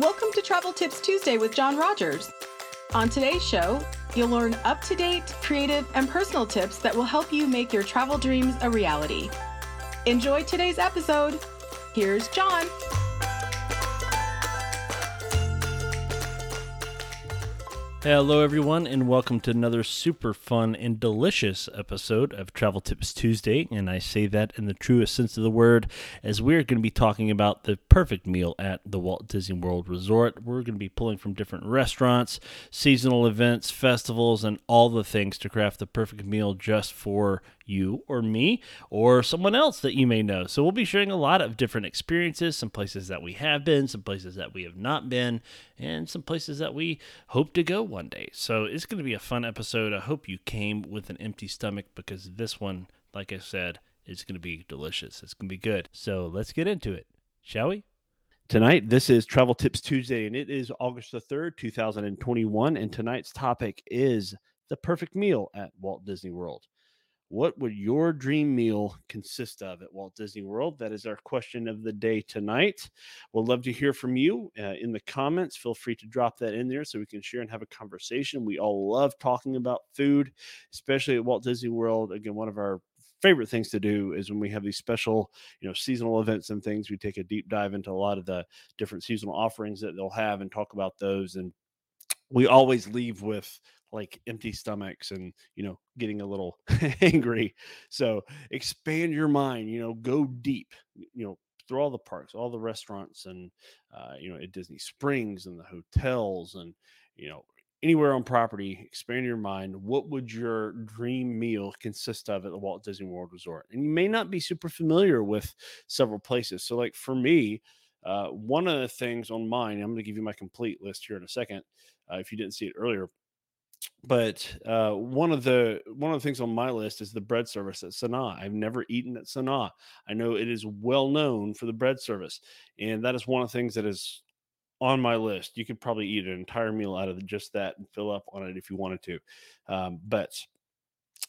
Welcome to Travel Tips Tuesday with John Rogers. On today's show, you'll learn up to date, creative, and personal tips that will help you make your travel dreams a reality. Enjoy today's episode. Here's John. Hello, everyone, and welcome to another super fun and delicious episode of Travel Tips Tuesday. And I say that in the truest sense of the word, as we're going to be talking about the perfect meal at the Walt Disney World Resort. We're going to be pulling from different restaurants, seasonal events, festivals, and all the things to craft the perfect meal just for you or me or someone else that you may know. So we'll be sharing a lot of different experiences, some places that we have been, some places that we have not been, and some places that we hope to go one day. So it's going to be a fun episode. I hope you came with an empty stomach because this one, like I said, is going to be delicious. It's going to be good. So let's get into it, shall we? Tonight, this is Travel Tips Tuesday, and it is August the 3rd, 2021. And tonight's topic is the perfect meal at Walt Disney World. What would your dream meal consist of at Walt Disney World? That is our question of the day tonight. We'll love to hear from you uh, in the comments. Feel free to drop that in there so we can share and have a conversation. We all love talking about food, especially at Walt Disney World. Again, one of our favorite things to do is when we have these special, you know, seasonal events and things, we take a deep dive into a lot of the different seasonal offerings that they'll have and talk about those. And we always leave with like empty stomachs and you know getting a little angry. So expand your mind you know go deep you know through all the parks all the restaurants and uh, you know at disney springs and the hotels and you know anywhere on property expand your mind. What would your dream meal consist of at the walt disney world resort? And you may not be super familiar with several places. So like for me uh, one of the things on mine i'm going to give you my complete list here in a second uh, if you didn't see it earlier but uh, one of the one of the things on my list is the bread service at Sanaa. I've never eaten at Sanaa. I know it is well known for the bread service, and that is one of the things that is on my list. You could probably eat an entire meal out of just that and fill up on it if you wanted to. Um, but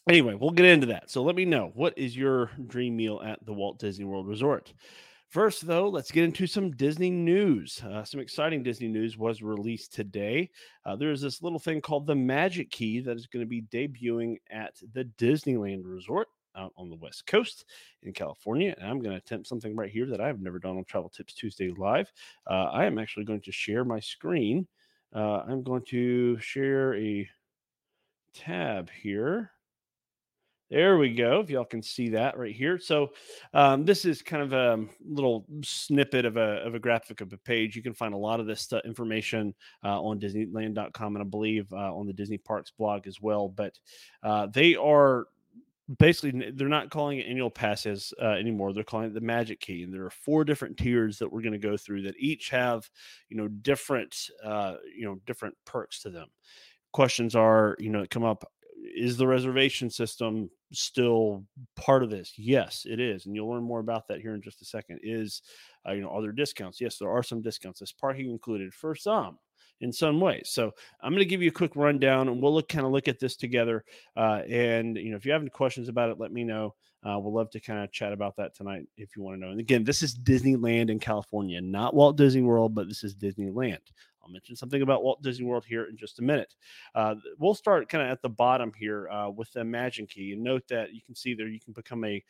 anyway, we'll get into that. So let me know what is your dream meal at the Walt Disney World Resort. First, though, let's get into some Disney news. Uh, some exciting Disney news was released today. Uh, there is this little thing called the Magic Key that is going to be debuting at the Disneyland Resort out on the West Coast in California. And I'm going to attempt something right here that I've never done on Travel Tips Tuesday Live. Uh, I am actually going to share my screen. Uh, I'm going to share a tab here. There we go. If y'all can see that right here. So um, this is kind of a little snippet of a, of a graphic of a page. You can find a lot of this uh, information uh, on Disneyland.com and I believe uh, on the Disney Parks blog as well. But uh, they are basically they're not calling it annual passes uh, anymore they're calling it the magic key and there are four different tiers that we're going to go through that each have you know different uh, you know different perks to them questions are you know come up is the reservation system still part of this? Yes, it is, and you'll learn more about that here in just a second. Is uh, you know, are there discounts? Yes, there are some discounts. This parking included for some in some ways. So I'm going to give you a quick rundown, and we'll look kind of look at this together. Uh, and you know, if you have any questions about it, let me know. Uh, we'll love to kind of chat about that tonight if you want to know. And again, this is Disneyland in California, not Walt Disney World, but this is Disneyland. I'll mention something about Walt Disney World here in just a minute. Uh, we'll start kind of at the bottom here uh, with the Imagine Key. And note that you can see there you can become a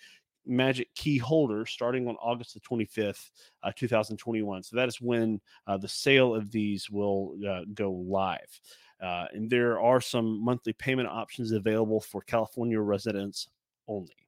Magic Key holder starting on August the 25th, uh, 2021. So that is when uh, the sale of these will uh, go live. Uh, and there are some monthly payment options available for California residents only.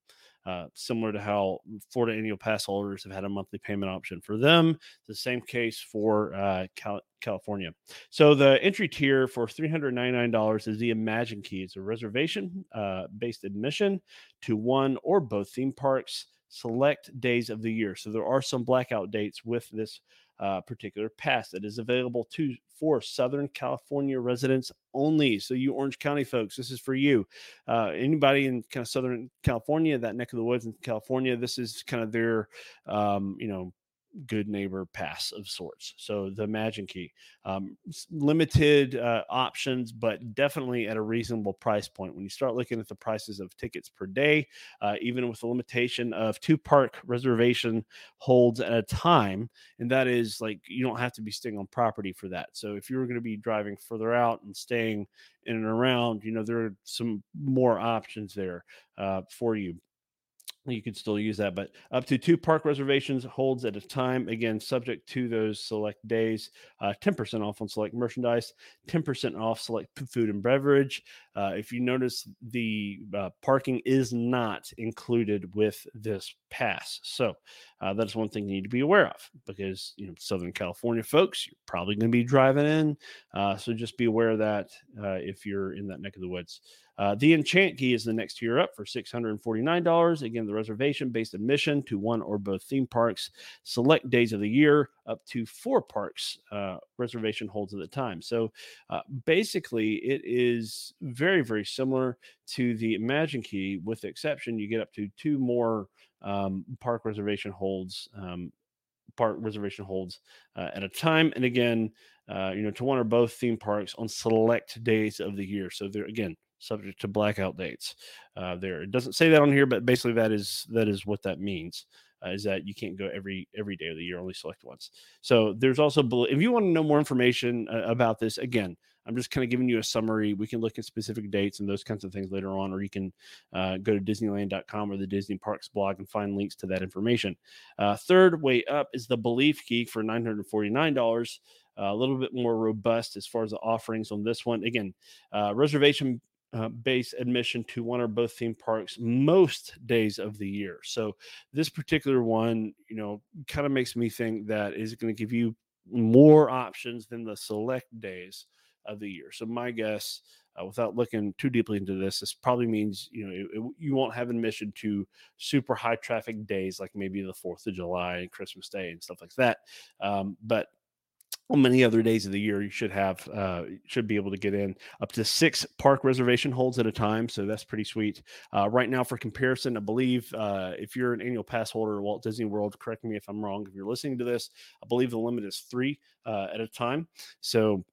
Uh, similar to how Florida annual pass holders have had a monthly payment option for them. The same case for uh, Cal- California. So the entry tier for $399 is the Imagine Key. It's a reservation uh, based admission to one or both theme parks select days of the year. So there are some blackout dates with this uh, particular pass that is available to for Southern California residents only. So you Orange County folks, this is for you. Uh, anybody in kind of Southern California, that neck of the woods in California, this is kind of their, um, you know, good neighbor pass of sorts. So the Imagine Key, um, limited uh, options, but definitely at a reasonable price point. When you start looking at the prices of tickets per day, uh, even with the limitation of two park reservation holds at a time, and that is like you don't have to be staying on property for that. So if you're going to be driving further out and staying in and around, you know there are some more options there uh, for you you could still use that, but up to two park reservations holds at a time. Again, subject to those select days. Uh, 10% off on select merchandise, 10% off select food and beverage. Uh, if you notice, the uh, parking is not included with this pass. So uh, that's one thing you need to be aware of because, you know, Southern California folks, you're probably going to be driving in. Uh, so just be aware of that uh, if you're in that neck of the woods. Uh, the Enchant Key is the next tier up for $649. Again, the reservation based admission to one or both theme parks, select days of the year, up to four parks uh, reservation holds at the time. So uh, basically, it is very, very similar to the Imagine Key, with the exception you get up to two more um, park reservation holds. Um, park reservation holds uh, at a time and again uh, you know to one or both theme parks on select days of the year so they're again subject to blackout dates. Uh, there, it doesn't say that on here, but basically that is that is what that means. Uh, is that you can't go every every day of the year, only select ones. So there's also if you want to know more information uh, about this, again, I'm just kind of giving you a summary. We can look at specific dates and those kinds of things later on, or you can uh, go to Disneyland.com or the Disney Parks blog and find links to that information. Uh, third way up is the Believe Key for $949. Uh, a little bit more robust as far as the offerings on this one. Again, uh, reservation uh, base admission to one or both theme parks most days of the year. So this particular one, you know, kind of makes me think that is going to give you more options than the select days of the year. So my guess, uh, without looking too deeply into this, this probably means you know it, it, you won't have admission to super high traffic days like maybe the Fourth of July and Christmas Day and stuff like that. Um, but on many other days of the year you should have uh, should be able to get in up to six park reservation holds at a time so that's pretty sweet uh, right now for comparison i believe uh, if you're an annual pass holder at walt disney world correct me if i'm wrong if you're listening to this i believe the limit is three uh, at a time so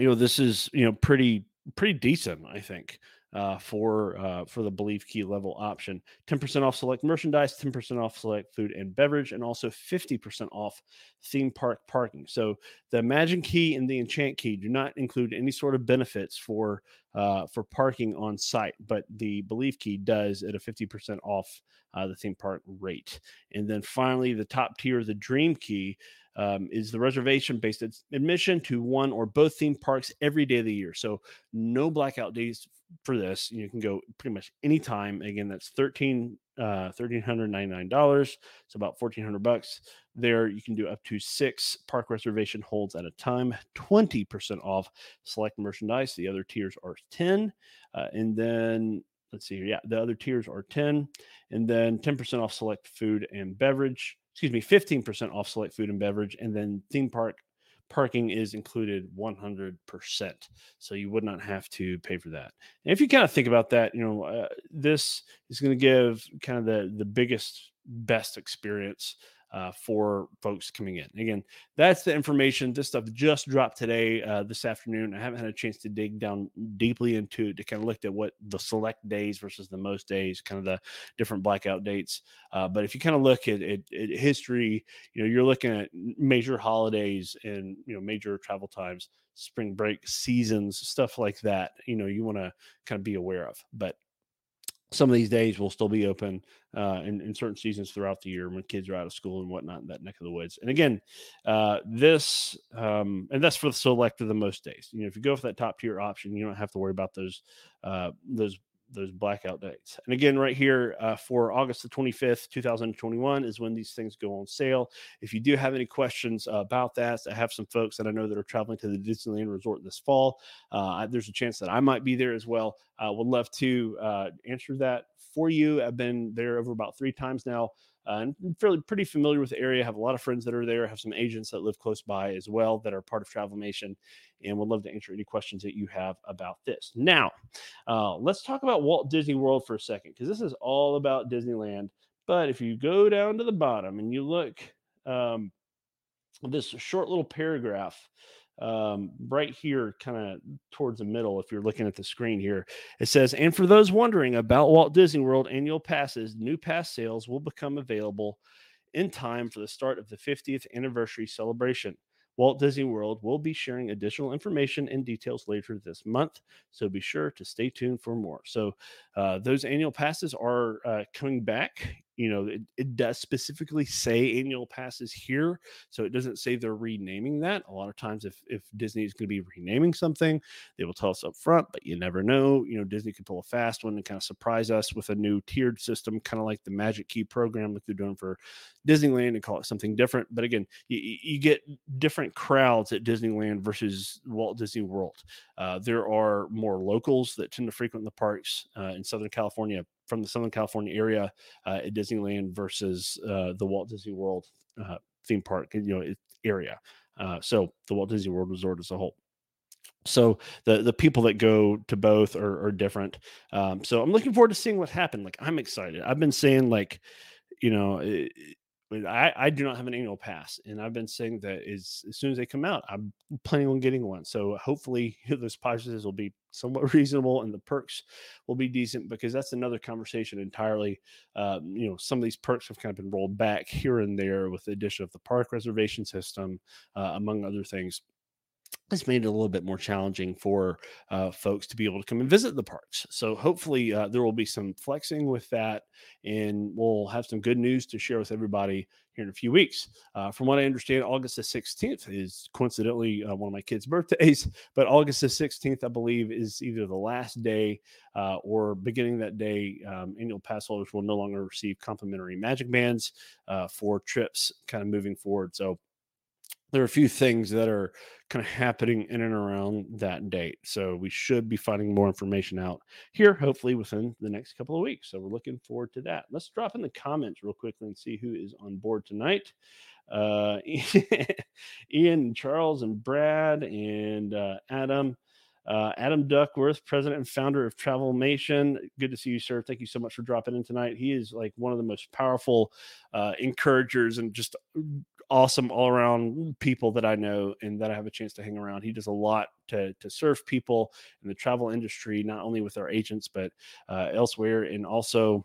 you know this is you know pretty pretty decent i think uh, for uh, for the Believe Key level option. 10% off select merchandise, 10% off select food and beverage, and also 50% off theme park parking. So the Imagine Key and the Enchant Key do not include any sort of benefits for uh, for parking on site, but the Believe Key does at a 50% off uh, the theme park rate. And then finally, the top tier, the Dream Key um, is the reservation based admission to one or both theme parks every day of the year. So no blackout days for this. You can go pretty much anytime. Again, that's thirteen uh, thirteen hundred ninety nine dollars. It's about fourteen hundred bucks. There, you can do up to six park reservation holds at a time. Twenty percent off select merchandise. The other tiers are ten, uh, and then let's see here. Yeah, the other tiers are ten, and then ten percent off select food and beverage excuse me, 15% off select food and beverage. And then theme park parking is included 100%. So you would not have to pay for that. And if you kind of think about that, you know, uh, this is going to give kind of the, the biggest, best experience uh, for folks coming in. Again, that's the information. This stuff just dropped today, uh, this afternoon. I haven't had a chance to dig down deeply into it to kind of look at what the select days versus the most days, kind of the different blackout dates. Uh, but if you kind of look at, at, at, history, you know, you're looking at major holidays and you know major travel times, spring break seasons, stuff like that. You know, you want to kind of be aware of. But some of these days will still be open uh, in, in, certain seasons throughout the year when kids are out of school and whatnot in that neck of the woods. And again, uh, this um, and that's for the select of the most days. You know, if you go for that top tier option, you don't have to worry about those uh, those those blackout dates. And again, right here uh, for August the 25th, 2021 is when these things go on sale. If you do have any questions uh, about that, I have some folks that I know that are traveling to the Disneyland Resort this fall. Uh, there's a chance that I might be there as well. Would love to uh, answer that for you. I've been there over about three times now uh, and fairly pretty familiar with the area. Have a lot of friends that are there. Have some agents that live close by as well that are part of Travelmation, and would love to answer any questions that you have about this. Now, uh, let's talk about Walt Disney World for a second because this is all about Disneyland. But if you go down to the bottom and you look um, this short little paragraph um, right here, kind of towards the middle, if you're looking at the screen here, it says, And for those wondering about Walt Disney World annual passes, new pass sales will become available in time for the start of the 50th anniversary celebration. Walt Disney World will be sharing additional information and details later this month, so be sure to stay tuned for more. So, uh, those annual passes are uh, coming back you know it, it, does specifically say annual passes here so it doesn't say they're renaming that. A lot of times if if disney is going to be renaming something they will tell us up front but you never know you know disney could pull a fast one and kind of surprise us with a new tiered system kind of like the magic key program that they're doing for disneyland and call it something different but again you, you get different crowds at disneyland versus walt disney world. Uh, there are more locals that tend to frequent the parks uh, in southern california from the Southern California area uh, at Disneyland versus uh, the Walt Disney World uh, theme park, you know, area. Uh, so the Walt Disney World Resort as a whole. So the the people that go to both are, are different. Um, so I'm looking forward to seeing what happened. Like I'm excited. I've been saying like, you know, it, I, I do not have an annual pass, and I've been saying that as, as soon as they come out, I'm planning on getting one. So hopefully those positives will be somewhat reasonable and the perks will be decent because that's another conversation entirely. Um, you know, some of these perks have kind of been rolled back here and there with the addition of the park reservation system, uh, among other things it's made it a little bit more challenging for uh, folks to be able to come and visit the parks. So hopefully uh, there will be some flexing with that, and we'll have some good news to share with everybody here in a few weeks. Uh, from what I understand, August the 16th is coincidentally uh, one of my kids' birthdays, but August the 16th, I believe, is either the last day uh, or beginning that day. Um, annual pass holders will no longer receive complimentary magic bands uh, for trips, kind of moving forward. So there are a few things that are kind of happening in and around that date. So we should be finding more information out here, hopefully within the next couple of weeks. So we're looking forward to that. Let's drop in the comments real quickly and see who is on board tonight. Uh, Ian, Charles, and Brad, and uh, Adam. Uh, Adam Duckworth, president and founder of Travelmation. Good to see you, sir. Thank you so much for dropping in tonight. He is like one of the most powerful uh, encouragers and just awesome all around people that I know and that I have a chance to hang around. He does a lot to to serve people in the travel industry, not only with our agents but uh, elsewhere, and also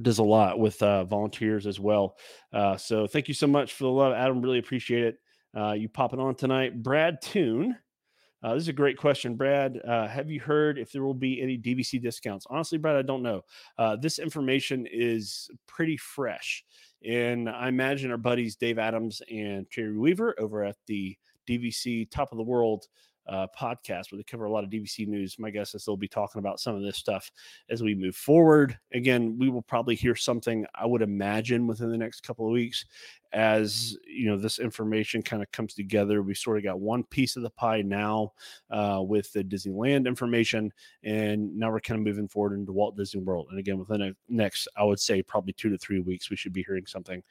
does a lot with uh, volunteers as well. Uh, so thank you so much for the love, Adam. Really appreciate it. Uh, you popping on tonight, Brad Toon. Uh, this is a great question, Brad. Uh, have you heard if there will be any DVC discounts? Honestly, Brad, I don't know. Uh, this information is pretty fresh. And I imagine our buddies Dave Adams and Terry Weaver over at the DVC Top of the World uh, podcast where they cover a lot of DVC news. My guess is they'll be talking about some of this stuff as we move forward. Again, we will probably hear something, I would imagine, within the next couple of weeks as you know this information kind of comes together. We sort of got one piece of the pie now uh, with the Disneyland information, and now we're kind of moving forward into Walt Disney World. And again, within the next, I would say probably two to three weeks, we should be hearing something.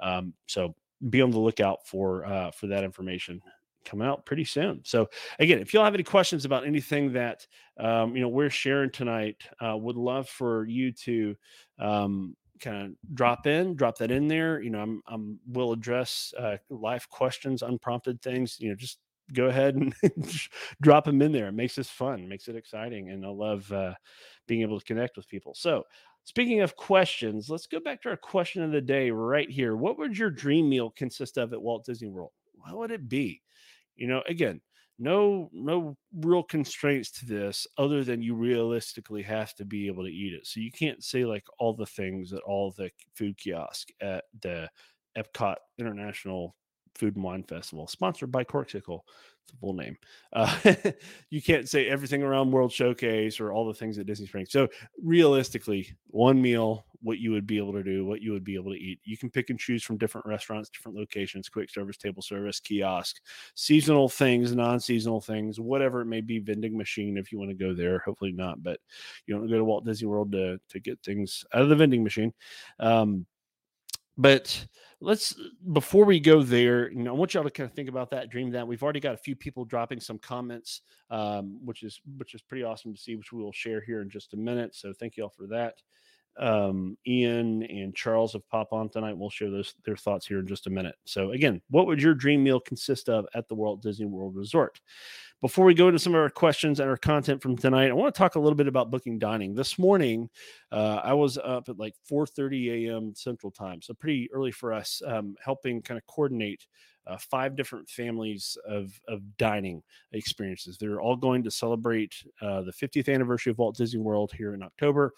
Um, so be on the lookout for uh, for that information coming out pretty soon. So again, if y'all have any questions about anything that um, you know we're sharing tonight, uh, would love for you to um, kind of drop in, drop that in there. You know, I'm I'm will address uh, live questions, unprompted things. You know, just go ahead and drop them in there. It makes this fun, makes it exciting, and I love uh, being able to connect with people. So. Speaking of questions, let's go back to our question of the day right here. What would your dream meal consist of at Walt Disney World? What would it be? You know again no no real constraints to this other than you realistically have to be able to eat it so you can't say like all the things at all the food kiosk at the epcot international food and wine festival sponsored by Corkcicle, the full name. Uh, you can't say everything around World Showcase or all the things at Disney Springs. So realistically, one meal, what you would be able to do, what you would be able to eat. You can pick and choose from different restaurants, different locations, quick service, table service, kiosk, seasonal things, non-seasonal things, whatever it may be, vending machine if you want to go there. Hopefully not, but you don't go to Walt Disney World to to get things out of the vending machine. Um, but let's before we go there you know i want y'all to kind of think about that dream that we've already got a few people dropping some comments um, which is which is pretty awesome to see which we will share here in just a minute so thank you all for that um, Ian and Charles have pop on tonight. We'll share those their thoughts here in just a minute. So again, what would your dream meal consist of at the Walt Disney World Resort? Before we go into some of our questions and our content from tonight, I want to talk a little bit about booking dining. This morning, uh, I was up at like 4:30 a.m. Central Time, so pretty early for us, um, helping kind of coordinate uh, five different families of, of dining experiences. They're all going to celebrate uh, the 50th anniversary of Walt Disney World here in October.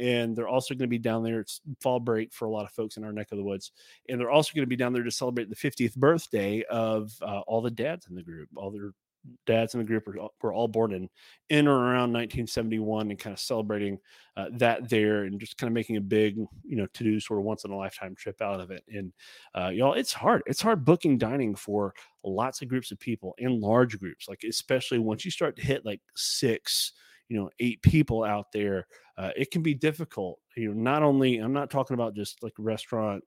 And they're also going to be down there. It's fall break for a lot of folks in our neck of the woods. And they're also going to be down there to celebrate the 50th birthday of uh, all the dads in the group, all their dads in the group were, were all born in in or around 1971 and kind of celebrating uh, that there and just kind of making a big you know to do sort of once in a lifetime trip out of it and uh, y'all it's hard it's hard booking dining for lots of groups of people in large groups like especially once you start to hit like six you know eight people out there uh, it can be difficult you know not only i'm not talking about just like restaurant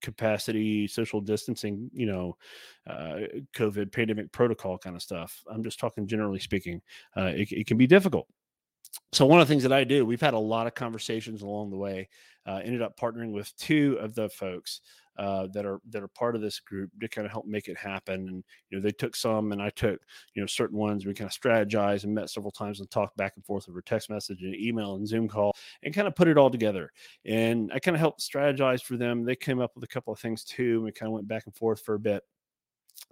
capacity social distancing you know uh, covid pandemic protocol kind of stuff. I'm just talking generally speaking uh, it, it can be difficult. So one of the things that i do we've had a lot of conversations along the way uh, ended up partnering with two of the folks uh, that are that are part of this group to kind of help make it happen. And you know, they took some, and I took you know certain ones. We kind of strategized and met several times and talked back and forth over text message and email and Zoom call, and kind of put it all together. And I kind of helped strategize for them. They came up with a couple of things too, and we kind of went back and forth for a bit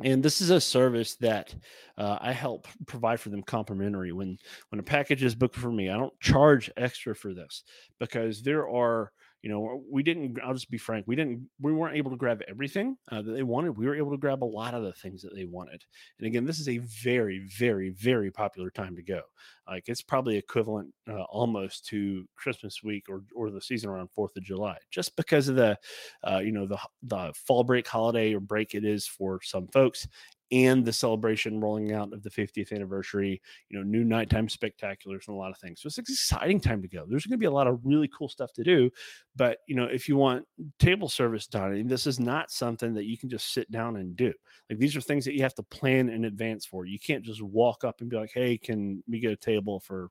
and this is a service that uh, I help provide for them complimentary. When when a package is booked for me, I don't charge extra for this because there are you know we didn't i'll just be frank we didn't we weren't able to grab everything uh, that they wanted we were able to grab a lot of the things that they wanted. And again this is a very very very popular time to go like it's probably equivalent uh, almost to christmas week or or the season around fourth of july just because of the uh, you know the the fall break holiday or break it is for some folks and the celebration rolling out of the 50th anniversary, you know, new nighttime spectaculars and a lot of things. So it's an exciting time to go. There's going to be a lot of really cool stuff to do. But, you know, if you want table service dining, this is not something that you can just sit down and do. Like these are things that you have to plan in advance for. You can't just walk up and be like, hey, can we get a table for,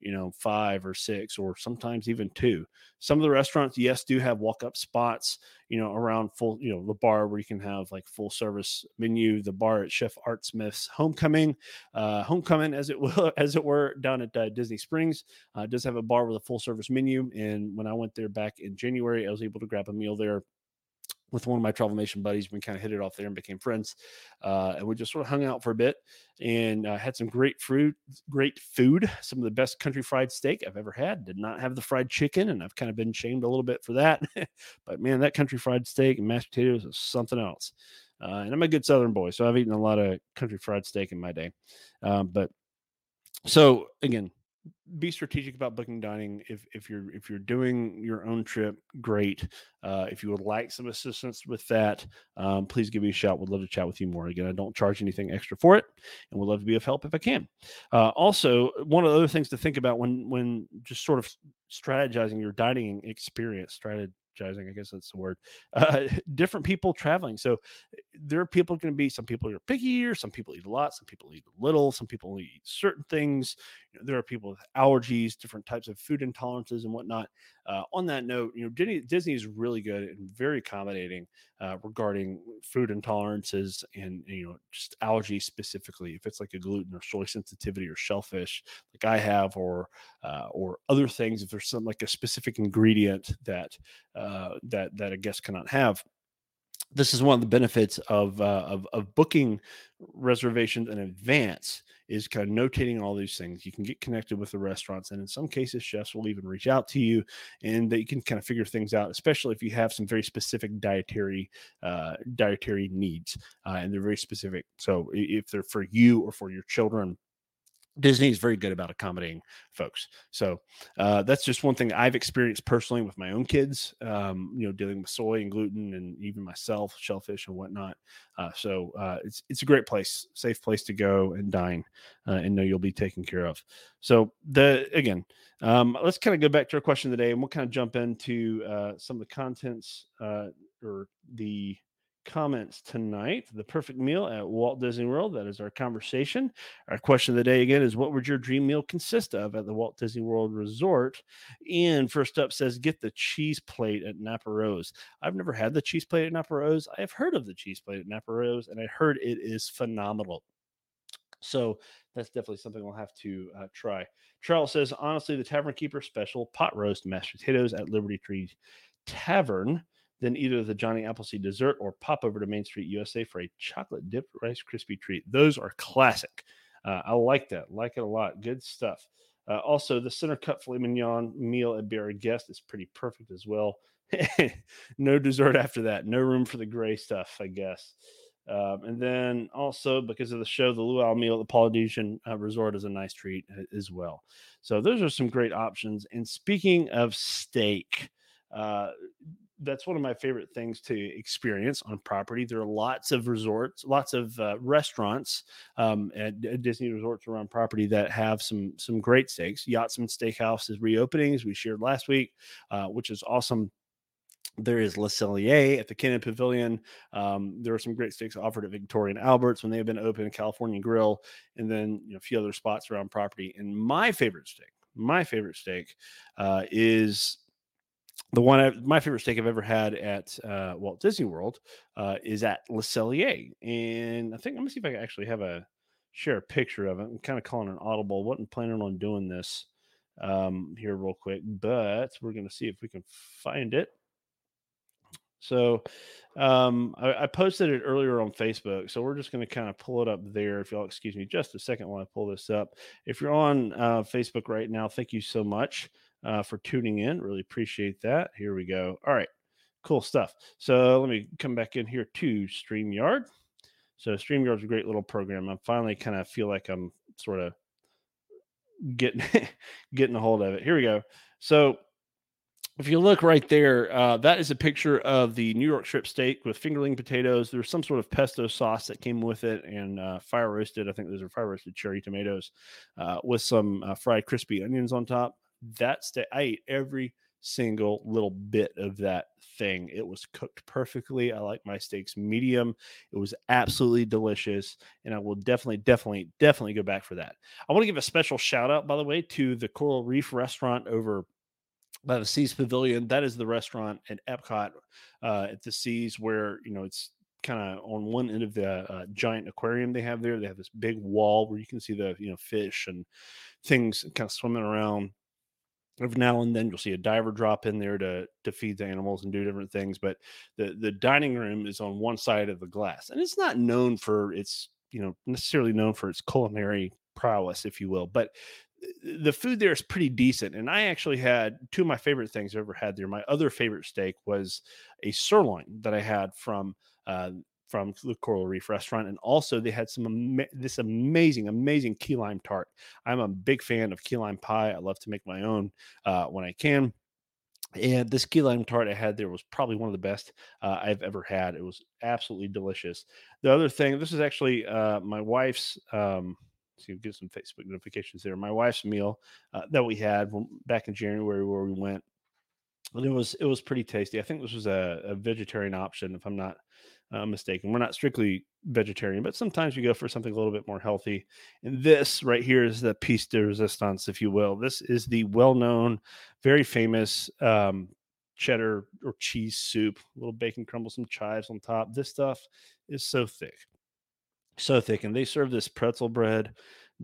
you know, five or six, or sometimes even two. Some of the restaurants, yes, do have walk up spots, you know, around full, you know, the bar where you can have like full service menu. The bar at Chef Art Smith's Homecoming, uh, Homecoming, as it will, as it were, down at uh, Disney Springs, uh, does have a bar with a full service menu. And when I went there back in January, I was able to grab a meal there with one of my Travelmation buddies. We kind of hit it off there and became friends. Uh, and we just sort of hung out for a bit and uh, had some great fruit, great food, some of the best country fried steak I've ever had. Did not have the fried chicken, and I've kind of been shamed a little bit for that. but man, that country fried steak and mashed potatoes is something else. Uh, and I'm a good Southern boy, so I've eaten a lot of country fried steak in my day. Um, but so again, be strategic about booking dining if if you're if you're doing your own trip great uh, if you would like some assistance with that um, please give me a shout we'd love to chat with you more again i don't charge anything extra for it and we'd love to be of help if i can uh, also one of the other things to think about when when just sort of strategizing your dining experience strategy I guess that's the word. Uh, different people traveling. So there are people going to be some people are picky, or some people eat a lot, some people eat little, some people eat certain things. You know, there are people with allergies, different types of food intolerances, and whatnot. Uh, on that note, you know, Disney, Disney is really good and very accommodating uh, regarding food intolerances and you know just allergies specifically. If it's like a gluten or soy sensitivity or shellfish, like I have, or uh, or other things, if there's some like a specific ingredient that uh, that that a guest cannot have this is one of the benefits of, uh, of, of booking reservations in advance is kind of notating all these things. You can get connected with the restaurants, and in some cases, chefs will even reach out to you, and that you can kind of figure things out. Especially if you have some very specific dietary uh, dietary needs, uh, and they're very specific. So if they're for you or for your children, Disney is very good about accommodating folks. So uh, that's just one thing I've experienced personally with my own kids, um, you know, dealing with soy and gluten and even myself, shellfish and whatnot. Uh, so uh, it's, it's a great place, safe place to go and dine uh, and know you'll be taken care of. So the, again, um, let's kind of go back to our question today and we'll kind of jump into uh, some of the contents uh, or the comments tonight. The perfect meal at Walt Disney World. That is our conversation. Our question of the day again is what would your dream meal consist of at the Walt Disney World Resort? And first up says get the cheese plate at Napa Rose. I've never had the cheese plate at Napa Rose. I have heard of the cheese plate at Napa Rose, and I heard it is phenomenal. So that's definitely something we'll have to uh, try. Charles says, honestly, the Tavern Keeper special pot roast mashed potatoes at Liberty Tree Tavern, then either the Johnny Appleseed dessert or pop over to Main Street USA for a chocolate dipped Rice Krispie treat. Those are classic. Uh, I like that. Like it a lot. Good stuff. Uh, also, the center cut filet mignon meal at Our Guest is pretty perfect as well. no dessert after that. No room for the gray stuff, I guess. Um, and then also because of the show, the luau meal at the Polynesian uh, Resort is a nice treat uh, as well. So those are some great options. And speaking of steak, uh, that's one of my favorite things to experience on property. There are lots of resorts, lots of uh, restaurants um, at, at, Disney resorts around property that have some some great steaks. Yachtsman Steakhouse is reopening, as we shared last week, uh, which is awesome there is Le Cellier at the Canada Pavilion. Um, there are some great steaks offered at Victoria and Albert's when they have been open, California Grill, and then you know, a few other spots around property. And my favorite steak, my favorite steak, uh, is the one I, my favorite steak I've ever had at uh, Walt Disney World uh, is at Le Cellier, and I think let me see if I can actually have a share a picture of it. I'm kind of calling an audible. wasn't planning on doing this um, here real quick, but we're going to see if we can find it. So um, I, I, posted it earlier on Facebook. So we're just going to kind of pull it up there. If y'all excuse me just a second while I pull this up. If you're on uh, Facebook right now, thank you so much uh, for tuning in. Really appreciate that. Here we go. All right. Cool stuff. So let me come back in here to StreamYard. So StreamYard's a great little program. I finally kind of feel like I'm sort of getting getting a hold of it. Here we go. So if you look right there, uh, that is a picture of the New York strip steak with fingerling potatoes. There's some sort of pesto sauce that came with it and uh, fire roasted. I think those are fire roasted cherry tomatoes uh, with some uh, fried crispy onions on top. That steak, I ate every single little bit of that thing. It was cooked perfectly. I like my steaks medium. It was absolutely delicious. And I will definitely, definitely, definitely go back for that. I want to give a special shout out, by the way, to the Coral Reef restaurant over by the Seas Pavilion. That is the restaurant at Epcot uh, at the Seas, where you know it's kind of on one end of the uh, giant aquarium they have there. They have this big wall where you can see the you know fish and things kind of swimming around. Every now and then you'll see a diver drop in there to to feed the animals and do different things. But the the dining room is on one side of the glass, and it's not known for its you know necessarily known for its culinary prowess, if you will. But the food there is pretty decent. And I actually had two of my favorite things I've ever had there. My other favorite steak was a sirloin that I had from uh, from the Coral Reef restaurant, and also they had some this amazing, amazing key lime tart. I'm a big fan of key lime pie. I love to make my own uh, when I can. And this key lime tart I had there was probably one of the best uh, I've ever had. It was absolutely delicious. The other thing, this is actually uh, my wife's. Um, so you get some Facebook notifications there. My wife's meal uh, that we had back in January where we went, and it was it was pretty tasty. I think this was a, a vegetarian option, if I'm not uh, mistaken. We're not strictly vegetarian, but sometimes we go for something a little bit more healthy. And this right here is the piece de resistance, if you will. This is the well-known, very famous um, cheddar or cheese soup. A little bacon crumble, some chives on top. This stuff is so thick so thick. And they serve this pretzel bread.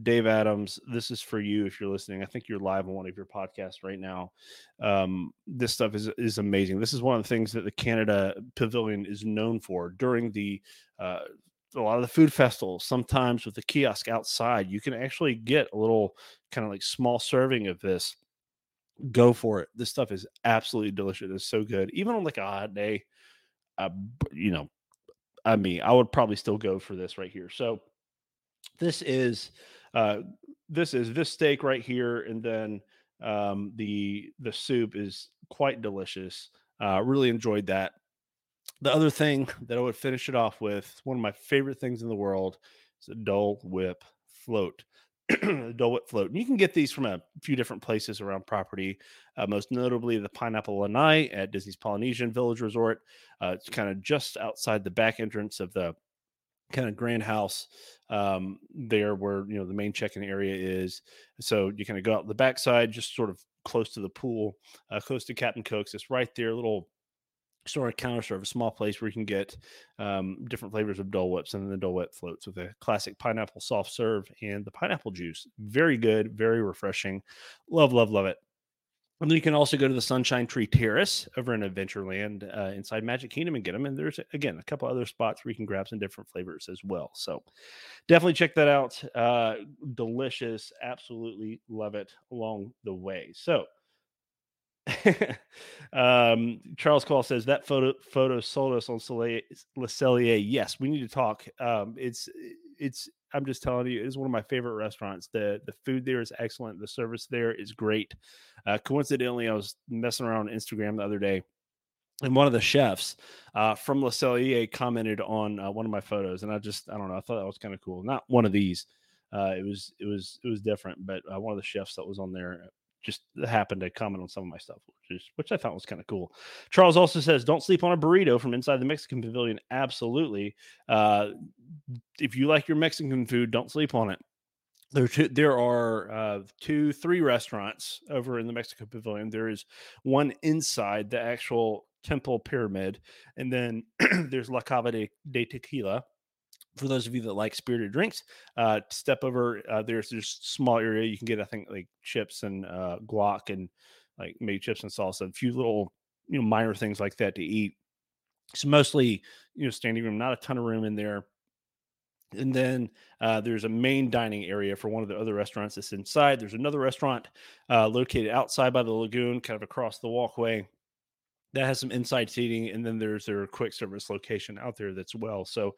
Dave Adams, this is for you if you're listening. I think you're live on one of your podcasts right now. Um, this stuff is is amazing. This is one of the things that the Canada Pavilion is known for during the uh, a lot of the food festivals. Sometimes with the kiosk outside, you can actually get a little kind of like small serving of this. Go for it. This stuff is absolutely delicious. It's so good. Even on like a hot day, uh, you know, I mean, I would probably still go for this right here. So this is uh this is this steak right here, and then um the the soup is quite delicious. Uh really enjoyed that. The other thing that I would finish it off with, one of my favorite things in the world, is a Dole Whip float. Dole Whip float. And you can get these from a few different places around property, uh, most notably the Pineapple Lanai at Disney's Polynesian Village Resort. Uh, it's kind of just outside the back entrance of the kind of grand house um, there where you know the main check-in area is. So you kind of go out the backside just sort of close to the pool uh, close to captain cook's. It's right there little sort of counter serve a small place where you can get um, different flavors of dole whips and then the dole whip floats with a classic pineapple soft serve and the pineapple juice. Very good very refreshing. Love love love it and then you can also go to the Sunshine Tree Terrace over in Adventureland uh, inside Magic Kingdom and get them. And there's, again, a couple other spots where you can grab some different flavors as well. So definitely check that out. Uh, delicious. Absolutely love it along the way. So, um, Charles Call says that photo photo sold us on Le Cellier. Yes, we need to talk. Um, it's it's I'm just telling you, it's one of my favorite restaurants. The the food there is excellent. The service there is great. Uh, coincidentally, I was messing around on Instagram the other day, and one of the chefs uh, from Le Cellier commented on uh, one of my photos, and I just I don't know, I thought that was kind of cool. Not one of these. Uh, it was it was it was different, but uh, one of the chefs that was on there just happened to comment on some of my stuff, which is which I thought was kind of cool. Charles also says, "Don't sleep on a burrito from inside the Mexican Pavilion." Absolutely. Uh, if you like your Mexican food, don't sleep on it. There, two, there are uh, two, three restaurants over in the Mexican Pavilion. There is one inside the actual temple pyramid, and then there's La Cava de, de Tequila, for those of you that like spirited drinks, uh, step over. Uh, there's this small area you can get. I think like chips and uh, guac and like maybe chips and salsa, a few little you know minor things like that to eat. So mostly you know standing room, not a ton of room in there. And then uh, there's a main dining area for one of the other restaurants that's inside. There's another restaurant uh, located outside by the lagoon, kind of across the walkway that has some inside seating. And then there's their quick service location out there that's well. So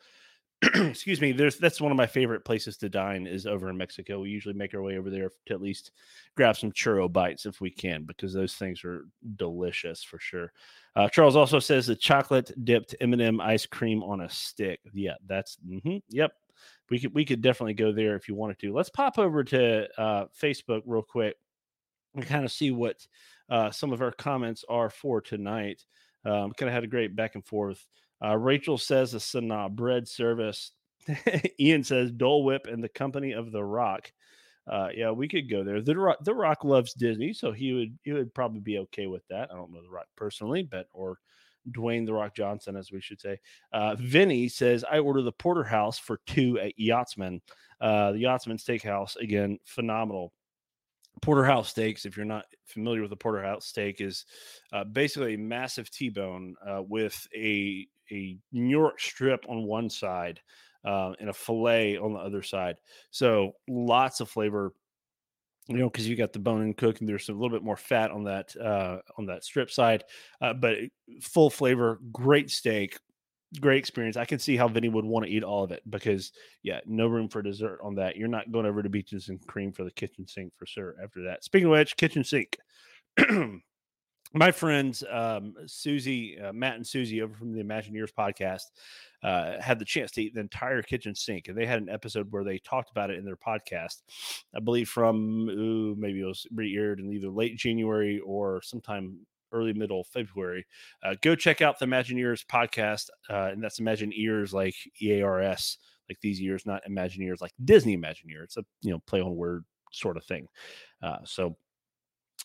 excuse me there's that's one of my favorite places to dine is over in mexico. We usually make our way over there to at least grab some churro bites if we can because those things are delicious for sure. Uh, charles also says the chocolate dipped m&m ice cream on a stick. Yeah that's mm-hmm, yep. We could we could definitely go there if you wanted to. Let's pop over to uh, facebook real quick and kind of see what uh, some of our comments are for tonight. Um, kind of had a great back and forth uh, Rachel says a Sanaa bread service. Ian says Dole Whip and the Company of the Rock. Uh, yeah, we could go there. The Rock, the Rock loves Disney, so he would he would probably be okay with that. I don't know the Rock personally, but or Dwayne the Rock Johnson, as we should say. Uh, Vinny says I order the porterhouse for two at Yachtsman. Uh, the Yachtsman Steakhouse again, phenomenal porterhouse steaks if you're not familiar with the porterhouse steak is uh, basically a massive t-bone uh, with a a new york strip on one side uh, and a fillet on the other side so lots of flavor you know because you got the bone and cook and there's a little bit more fat on that uh, on that strip side uh, but full flavor great steak great experience. I can see how Vinny would want to eat all of it because, yeah, no room for dessert on that. You're not going over to Beaches and Cream for the kitchen sink for sure. After that, speaking of which, kitchen sink. My friends, um, Susie, uh, Matt, and Susie over from the Imagineers podcast uh, had the chance to eat the entire kitchen sink, and they had an episode where they talked about it in their podcast. I believe from ooh, maybe it was re-aired in either late January or sometime early middle February. Uh, go check out the Imagineers podcast, uh, and that's Imagine Ears like E A R S, like these years, not Imagineers like Disney Imagineer. It's a you know play on word sort of thing. Uh, so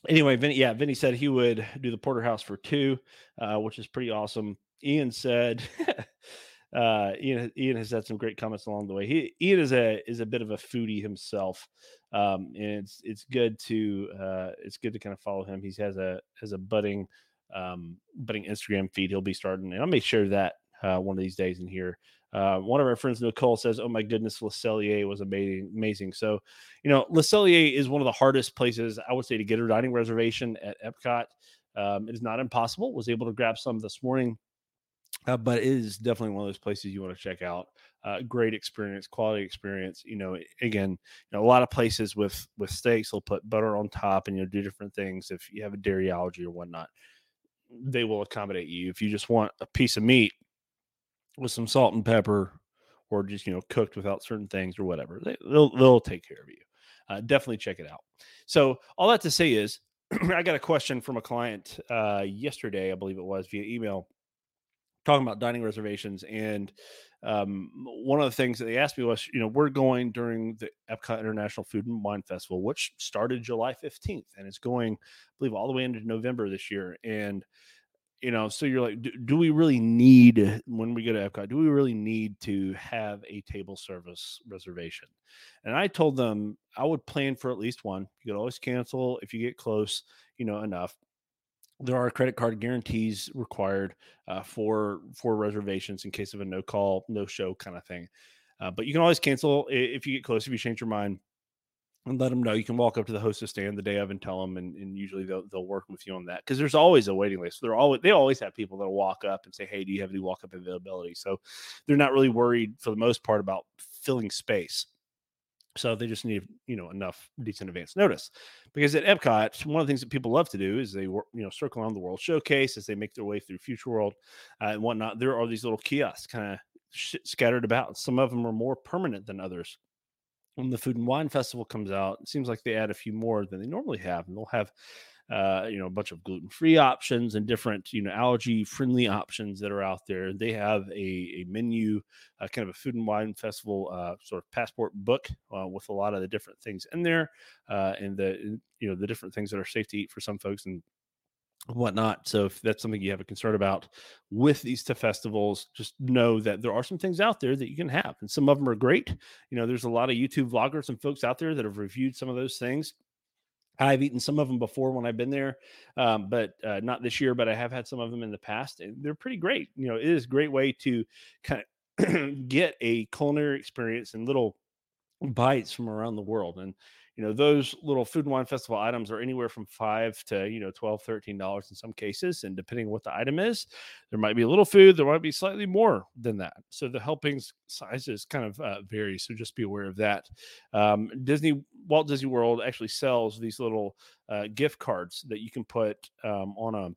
anyway, Vinny, yeah, Vinny said he would do the porterhouse for two, uh, which is pretty awesome. Ian said. uh, Ian Ian has had some great comments along the way. He Ian is a is a bit of a foodie himself, um, and it's it's good to uh, it's good to kind of follow him. He has a has a budding um, budding Instagram feed. He'll be starting, and I'll make sure that uh, one of these days in here. Uh, one of our friends, Nicole, says, "Oh my goodness, Le Cellier was amazing." Amazing. So, you know, Le Cellier is one of the hardest places I would say to get a dining reservation at Epcot. Um, it is not impossible. Was able to grab some this morning uh, but it is definitely one of those places you want to check out. Uh, great experience, quality experience. You know, again, you know, a lot of places with with steaks will put butter on top and you'll do different things. If you have a dairy allergy or whatnot, they will accommodate you. If you just want a piece of meat with some salt and pepper, or just you know cooked without certain things or whatever, they, will they'll take care of you. uh, definitely check it out. So all that to say is, I got a question from a client uh, yesterday, I believe it was via email, talking about dining reservations. And um, one of the things that they asked me was, you know, we're going during the Epcot International Food and Wine Festival, which started July 15th and it's going, I believe, all the way into November this year. And you know, so you're like, do, do, we really need when we go to Epcot? Do we really need to have a table service reservation? And I told them I would plan for at least one. You could always cancel if you get close, you know, enough. There are credit card guarantees required uh, for for reservations in case of a no call, no show kind of thing. Uh, but you can always cancel if you get close. If you change your mind, and let them know. You can walk up to the hostess stand the day of and tell them, and, and usually they'll they'll work with you on that because there's always a waiting list. They're always they always have people that'll walk up and say, "Hey, do you have any walk up availability?" So they're not really worried for the most part about filling space. So they just need you know enough decent advance notice because at Epcot, one of the things that people love to do is they you know circle around the World Showcase as they make their way through Future World uh, and whatnot. There are these little kiosks kind of scattered about. Some of them are more permanent than others when the food and wine festival comes out, it seems like they add a few more than they normally have, and they'll have uh, you know a bunch of gluten free options and different you know allergy friendly options that are out there. They have a, a menu, uh, kind of a food and wine festival uh, sort of passport book uh, with a lot of the different things in there, uh, and the you know the different things that are safe to eat for some folks and whatnot. So if that's something you have a concern about with these two festivals, just know that there are some things out there that you can have, and some of them are great. You know, there's a lot of YouTube vloggers and folks out there that have reviewed some of those things. I've eaten some of them before when I've been there, um, but uh, not this year. But I have had some of them in the past, and they're pretty great. You know, it is a great way to kind of get a culinary experience and little bites from around the world. And you know those little food and wine festival items are anywhere from five to you know 12 13 dollars in some cases and depending on what the item is there might be a little food there might be slightly more than that. So the helpings sizes kind of uh, vary so just be aware of that. Um, disney walt disney world actually sells these little uh, gift cards that you can put um, on a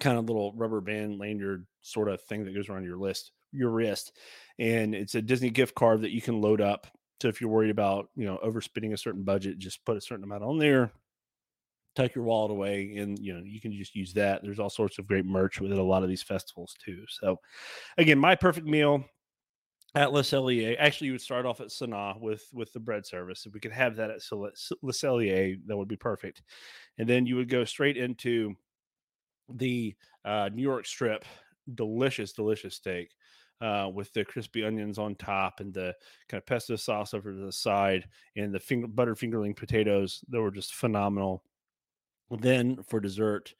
kind of little rubber band lanyard sort of thing that goes around your list your wrist and it's a disney gift card that you can load up so if you're worried about, you know, overspending a certain budget, just put a certain amount on there, tuck your wallet away, and you know, you can just use that. There's all sorts of great merch within a lot of these festivals too. So again, my perfect meal at Le Cellier. Actually, you would start off at Sanaa with with the bread service. If we could have that at Le Cellier, that would be perfect. And then you would go straight into the uh, New York strip. Delicious, delicious steak uh, with the crispy onions on top and the kind of pesto sauce over to the side and the finger, butter fingerling potatoes that were just phenomenal. Then for dessert,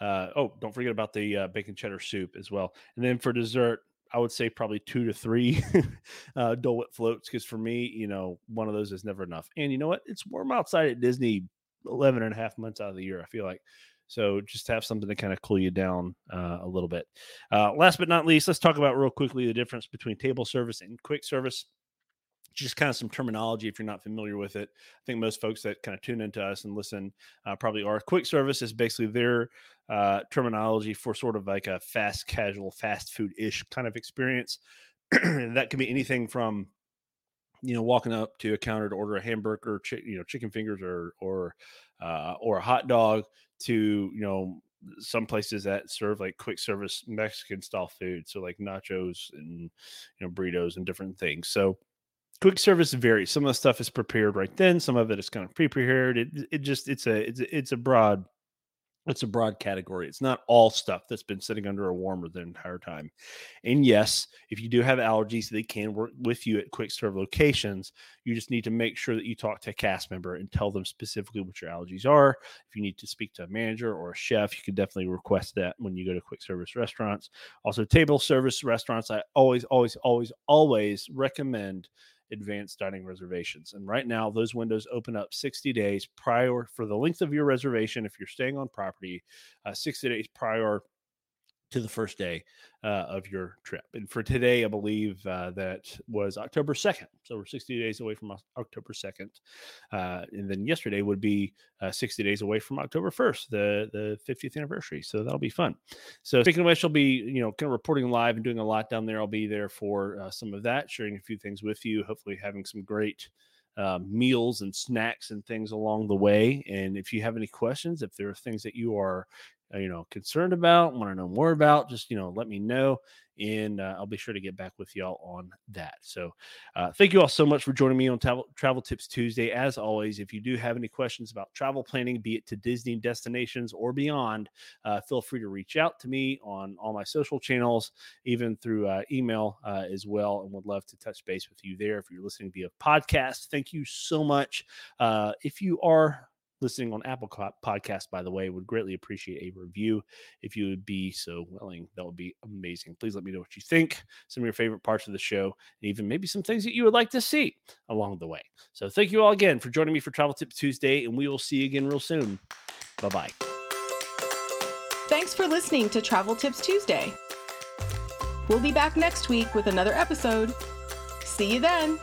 uh, oh, don't forget about the uh, bacon cheddar soup as well. And then for dessert, I would say probably two to three uh, Dole Whip floats because for me, you know, one of those is never enough. And you know what? It's warm outside at Disney 11 and a half months out of the year. I feel like so just have something to kind of cool you down uh, a little bit. Uh, last but not least, let's talk about real quickly the difference between table service and quick service. Just kind of some terminology if you're not familiar with it. I think most folks that kind of tune into us and listen uh, probably are. Quick service is basically their uh, terminology for sort of like a fast casual, fast food ish kind of experience. that can be anything from you know walking up to a counter to order a hamburger you know chicken fingers or or uh, or a hot dog to you know some places that serve like quick service Mexican style food, so like nachos and you know burritos and different things. So quick service varies. Some of the stuff is prepared right then, some of it is kind of pre-prepared. It it just it's a it's a, it's a broad it's a broad category. It's not all stuff that's been sitting under a warmer the entire time. And yes, if you do have allergies, they can work with you at quick serve locations. You just need to make sure that you talk to a cast member and tell them specifically what your allergies are. If you need to speak to a manager or a chef, you can definitely request that when you go to quick service restaurants. Also, table service restaurants, I always, always, always, always recommend advanced dining reservations. And right now, those windows open up 60 days prior for the length of your reservation. If you're staying on property, uh, 60 days prior to the first day uh, of your trip. And for today, I believe uh, that was October 2nd. So we're 60 days away from October 2nd. Uh, and then yesterday would be uh, 60 days away from October 1st, the, the 50th anniversary. So that'll be fun. So speaking of which, I'll be, you know, kind of reporting live and doing a lot down there. I'll be there for uh, some of that, sharing a few things with you, hopefully having some great uh, meals and snacks and things along the way. And if you have any questions, if there are things that you are you know concerned about want to know more about just you know let me know and uh, i'll be sure to get back with y'all on that. So uh, thank you all so much for joining me on travel, travel tips tuesday. As always if you do have any questions about travel planning be it to disney destinations or beyond uh, feel free to reach out to me on all my social channels even through uh, email uh, as well and would love to touch base with you there if you're listening via podcast. Thank you so much. If you are listening on Apple Podcast, by the way, would greatly appreciate a review. If you would be so willing, that would be amazing. Please let me know what you think, some of your favorite parts of the show, and even maybe some things that you would like to see along the way. So thank you all again for joining me for Travel Tip Tuesday, and we will see you again real soon. Bye bye. Thanks for listening to Travel Tips Tuesday. We'll be back next week with another episode. See you then.